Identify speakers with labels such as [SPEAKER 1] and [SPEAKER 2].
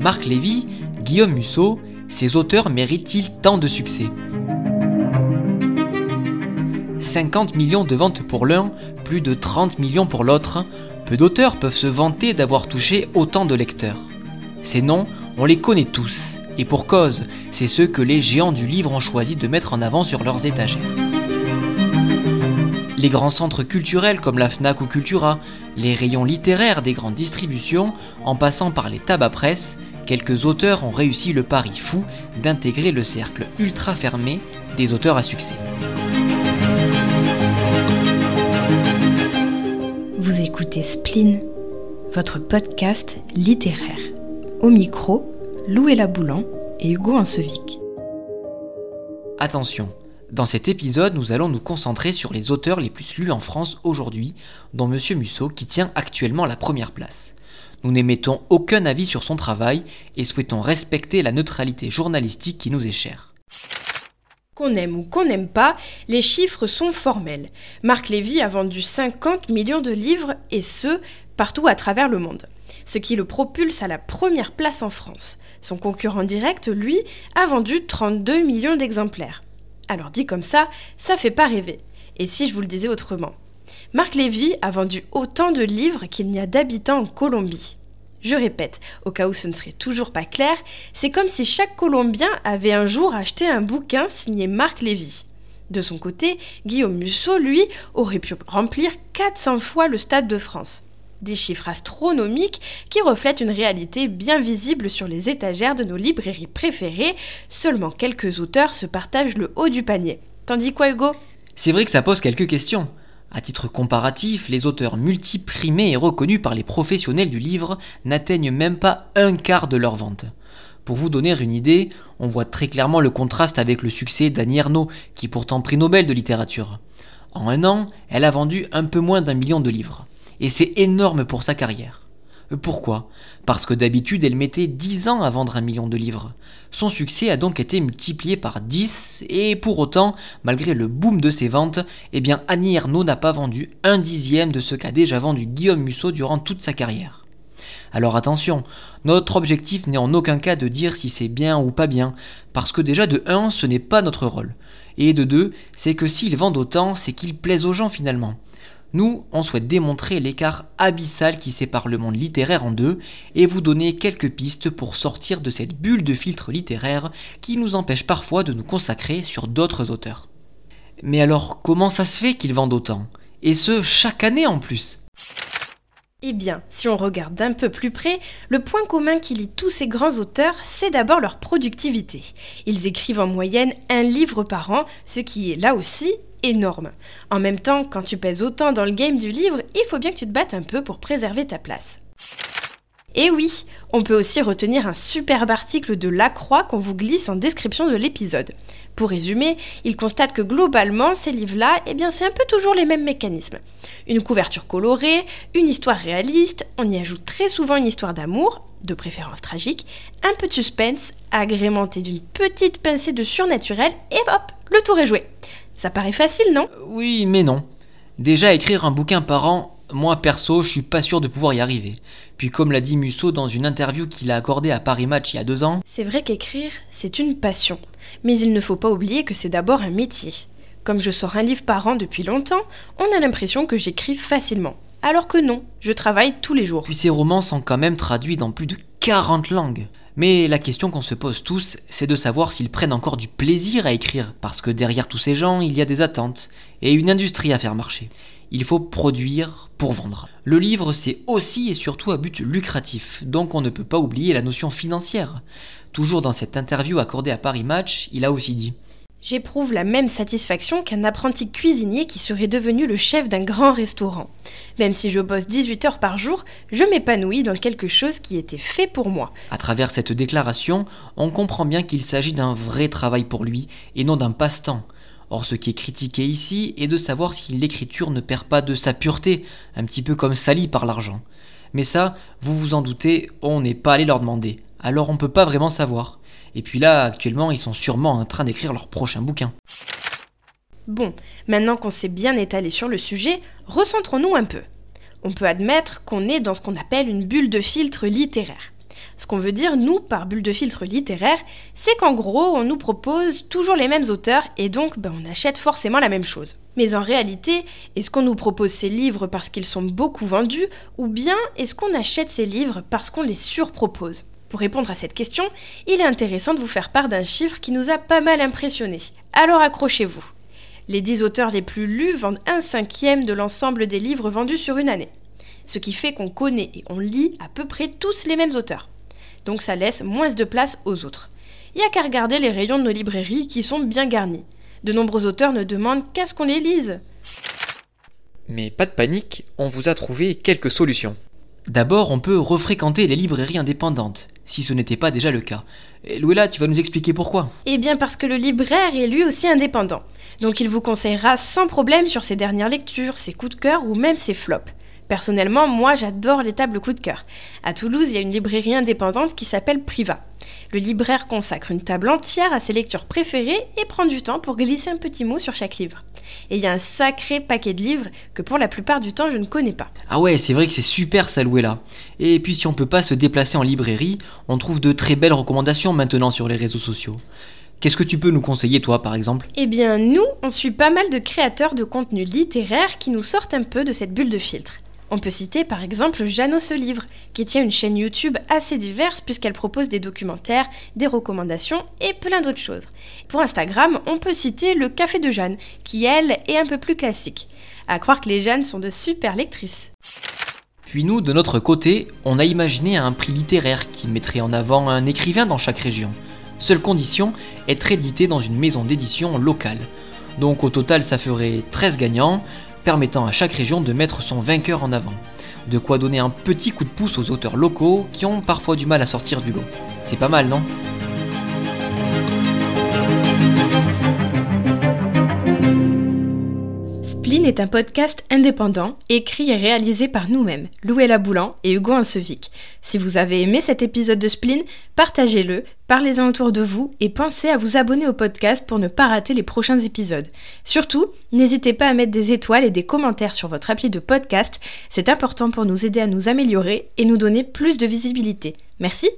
[SPEAKER 1] Marc Lévy, Guillaume Musso, ces auteurs méritent-ils tant de succès? 50 millions de ventes pour l'un, plus de 30 millions pour l'autre, peu d'auteurs peuvent se vanter d'avoir touché autant de lecteurs. Ces noms, on les connaît tous, et pour cause, c'est ceux que les géants du livre ont choisi de mettre en avant sur leurs étagères. Les grands centres culturels comme la FNAC ou Cultura, les rayons littéraires des grandes distributions, en passant par les tabacs presse, quelques auteurs ont réussi le pari fou d'intégrer le cercle ultra fermé des auteurs à succès.
[SPEAKER 2] Vous écoutez Spleen, votre podcast littéraire. Au micro, Louella Boulan et Hugo Ansevic.
[SPEAKER 1] Attention, dans cet épisode, nous allons nous concentrer sur les auteurs les plus lus en France aujourd'hui, dont Monsieur Musso qui tient actuellement la première place. Nous n'émettons aucun avis sur son travail et souhaitons respecter la neutralité journalistique qui nous est chère.
[SPEAKER 3] Qu'on aime ou qu'on n'aime pas, les chiffres sont formels. Marc Lévy a vendu 50 millions de livres et ce, partout à travers le monde. Ce qui le propulse à la première place en France. Son concurrent direct, lui, a vendu 32 millions d'exemplaires. Alors dit comme ça, ça fait pas rêver. Et si je vous le disais autrement? Marc Lévy a vendu autant de livres qu'il n'y a d'habitants en Colombie. Je répète, au cas où ce ne serait toujours pas clair, c'est comme si chaque Colombien avait un jour acheté un bouquin signé Marc Lévy. De son côté, Guillaume Musso, lui, aurait pu remplir 400 fois le Stade de France. Des chiffres astronomiques qui reflètent une réalité bien visible sur les étagères de nos librairies préférées, seulement quelques auteurs se partagent le haut du panier. Tandis quoi Hugo?
[SPEAKER 1] C'est vrai que ça pose quelques questions. À titre comparatif, les auteurs multiprimés et reconnus par les professionnels du livre n'atteignent même pas un quart de leur vente. Pour vous donner une idée, on voit très clairement le contraste avec le succès d'Annie Ernaux, qui est pourtant prix Nobel de littérature. En un an, elle a vendu un peu moins d'un million de livres et c'est énorme pour sa carrière. Pourquoi? Parce que d'habitude elle mettait 10 ans à vendre un million de livres. Son succès a donc été multiplié par 10 et pour autant, malgré le boom de ses ventes, eh bien Annie Ernaux n'a pas vendu un dixième de ce qu'a déjà vendu Guillaume Musso durant toute sa carrière. Alors attention, notre objectif n'est en aucun cas de dire si c'est bien ou pas bien, parce que déjà de 1, ce n'est pas notre rôle. Et de 2, c'est que s'ils vendent autant, c'est qu'ils plaisent aux gens finalement. Nous, on souhaite démontrer l'écart abyssal qui sépare le monde littéraire en deux et vous donner quelques pistes pour sortir de cette bulle de filtre littéraire qui nous empêche parfois de nous consacrer sur d'autres auteurs. Mais alors, comment ça se fait qu'ils vendent autant? Et ce, chaque année en plus?
[SPEAKER 3] Eh bien, si on regarde d'un peu plus près, le point commun qui lie tous ces grands auteurs, c'est d'abord leur productivité. Ils écrivent en moyenne un livre par an, ce qui est là aussi énorme. En même temps, quand tu pèses autant dans le game du livre, il faut bien que tu te battes un peu pour préserver ta place. Et oui, on peut aussi retenir un superbe article de Lacroix qu'on vous glisse en description de l'épisode. Pour résumer, il constate que globalement, ces livres-là, eh bien, c'est un peu toujours les mêmes mécanismes. Une couverture colorée, une histoire réaliste, on y ajoute très souvent une histoire d'amour, de préférence tragique, un peu de suspense, agrémenté d'une petite pincée de surnaturel, et hop, le tour est joué. Ça paraît facile, non?
[SPEAKER 1] Oui, mais non. Déjà, écrire un bouquin par an, moi perso, je suis pas sûr de pouvoir y arriver. Puis comme l'a dit Musso dans une interview qu'il a accordée à Paris Match il y a deux ans,
[SPEAKER 3] C'est vrai qu'écrire, c'est une passion. Mais il ne faut pas oublier que c'est d'abord un métier. Comme je sors un livre par an depuis longtemps, on a l'impression que j'écris facilement. Alors que non, je travaille tous les jours.
[SPEAKER 1] puis ces romans sont quand même traduits dans plus de 40 langues. Mais la question qu'on se pose tous, c'est de savoir s'ils prennent encore du plaisir à écrire, parce que derrière tous ces gens, il y a des attentes et une industrie à faire marcher. Il faut produire pour vendre. Le livre, c'est aussi et surtout à but lucratif, donc on ne peut pas oublier la notion financière. Toujours dans cette interview accordée à Paris Match, il a aussi dit
[SPEAKER 3] J'éprouve la même satisfaction qu'un apprenti cuisinier qui serait devenu le chef d'un grand restaurant. Même si je bosse 18 heures par jour, je m'épanouis dans quelque chose qui était fait pour moi.
[SPEAKER 1] À travers cette déclaration, on comprend bien qu'il s'agit d'un vrai travail pour lui et non d'un passe-temps. Or, ce qui est critiqué ici est de savoir si l'écriture ne perd pas de sa pureté, un petit peu comme salie par l'argent. Mais ça, vous vous en doutez, on n'est pas allé leur demander. Alors on peut pas vraiment savoir. Et puis là, actuellement, ils sont sûrement en train d'écrire leur prochain bouquin.
[SPEAKER 3] Bon, maintenant qu'on s'est bien étalé sur le sujet, recentrons-nous un peu. On peut admettre qu'on est dans ce qu'on appelle une bulle de filtre littéraire. Ce qu'on veut dire, nous, par bulle de filtre littéraire, c'est qu'en gros, on nous propose toujours les mêmes auteurs et donc ben, on achète forcément la même chose. Mais en réalité, est-ce qu'on nous propose ces livres parce qu'ils sont beaucoup vendus ou bien est-ce qu'on achète ces livres parce qu'on les surpropose? Pour répondre à cette question, il est intéressant de vous faire part d'un chiffre qui nous a pas mal impressionnés. Alors accrochez-vous. Les 10 auteurs les plus lus vendent un cinquième de l'ensemble des livres vendus sur une année. Ce qui fait qu'on connaît et on lit à peu près tous les mêmes auteurs donc ça laisse moins de place aux autres. Il n'y a qu'à regarder les rayons de nos librairies qui sont bien garnis. De nombreux auteurs ne demandent qu'à ce qu'on les lise.
[SPEAKER 1] Mais pas de panique, on vous a trouvé quelques solutions. D'abord, on peut refréquenter les librairies indépendantes, si ce n'était pas déjà le cas. Louella, tu vas nous expliquer pourquoi
[SPEAKER 3] Eh bien parce que le libraire est lui aussi indépendant. Donc il vous conseillera sans problème sur ses dernières lectures, ses coups de cœur ou même ses flops. Personnellement, moi j'adore les tables coup de cœur. À Toulouse, il y a une librairie indépendante qui s'appelle Priva. Le libraire consacre une table entière à ses lectures préférées et prend du temps pour glisser un petit mot sur chaque livre. Et il y a un sacré paquet de livres que pour la plupart du temps je ne connais pas.
[SPEAKER 1] Ah ouais, c'est vrai que c'est super ça louer là. Et puis si on peut pas se déplacer en librairie, on trouve de très belles recommandations maintenant sur les réseaux sociaux. Qu'est-ce que tu peux nous conseiller, toi, par exemple?
[SPEAKER 3] Eh bien, nous, on suit pas mal de créateurs de contenu littéraire qui nous sortent un peu de cette bulle de filtre. On peut citer par exemple Jeannot ce livre, qui tient une chaîne YouTube assez diverse puisqu'elle propose des documentaires, des recommandations et plein d'autres choses. Pour Instagram, on peut citer le Café de Jeanne, qui elle est un peu plus classique. À croire que les Jeannes sont de super lectrices.
[SPEAKER 1] Puis nous, de notre côté, on a imaginé un prix littéraire qui mettrait en avant un écrivain dans chaque région. Seule condition, être édité dans une maison d'édition locale. Donc au total, ça ferait 13 gagnants, permettant à chaque région de mettre son vainqueur en avant. De quoi donner un petit coup de pouce aux auteurs locaux qui ont parfois du mal à sortir du lot. C'est pas mal, non?
[SPEAKER 2] Est un podcast indépendant, écrit et réalisé par nous-mêmes, Louella Boulan et Hugo Ansevic. Si vous avez aimé cet épisode de Spleen, partagez-le, parlez-en autour de vous et pensez à vous abonner au podcast pour ne pas rater les prochains épisodes. Surtout, n'hésitez pas à mettre des étoiles et des commentaires sur votre appli de podcast, c'est important pour nous aider à nous améliorer et nous donner plus de visibilité. Merci